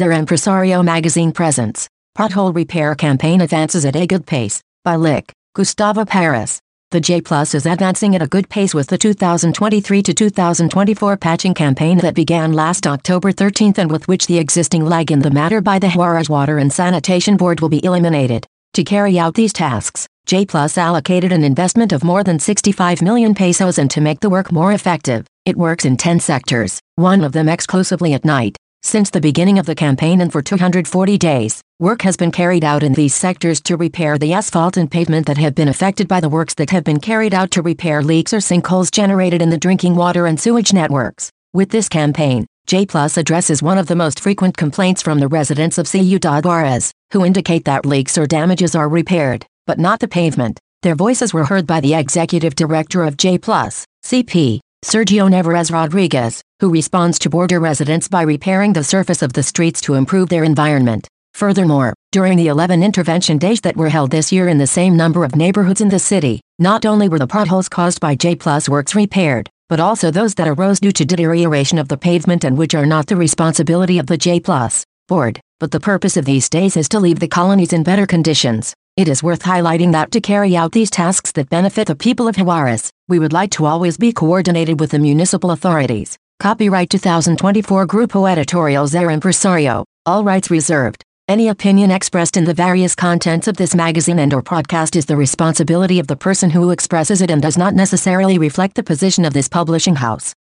Zer Empresario magazine presents Pothole Repair Campaign Advances at a Good Pace by Lic. Gustavo Paris. The J Plus is advancing at a good pace with the 2023 to 2024 patching campaign that began last October 13th and with which the existing lag in the matter by the Juarez Water and Sanitation Board will be eliminated. To carry out these tasks, J Plus allocated an investment of more than 65 million pesos and to make the work more effective, it works in 10 sectors, one of them exclusively at night. Since the beginning of the campaign and for 240 days, work has been carried out in these sectors to repair the asphalt and pavement that have been affected by the works that have been carried out to repair leaks or sinkholes generated in the drinking water and sewage networks. With this campaign, J Plus addresses one of the most frequent complaints from the residents of Ciudad Juarez, who indicate that leaks or damages are repaired, but not the pavement. Their voices were heard by the executive director of J Plus, CP, Sergio Nevarez Rodriguez, who responds to border residents by repairing the surface of the streets to improve their environment. Furthermore, during the 11 intervention days that were held this year in the same number of neighborhoods in the city, not only were the potholes caused by J Plus works repaired, but also those that arose due to deterioration of the pavement and which are not the responsibility of the J Plus board, but the purpose of these days is to leave the colonies in better conditions. It is worth highlighting that to carry out these tasks that benefit the people of Juarez, we would like to always be coordinated with the municipal authorities. Copyright 2024 Grupo Editorial Zer Empresario, all rights reserved. Any opinion expressed in the various contents of this magazine and or podcast is the responsibility of the person who expresses it and does not necessarily reflect the position of this publishing house.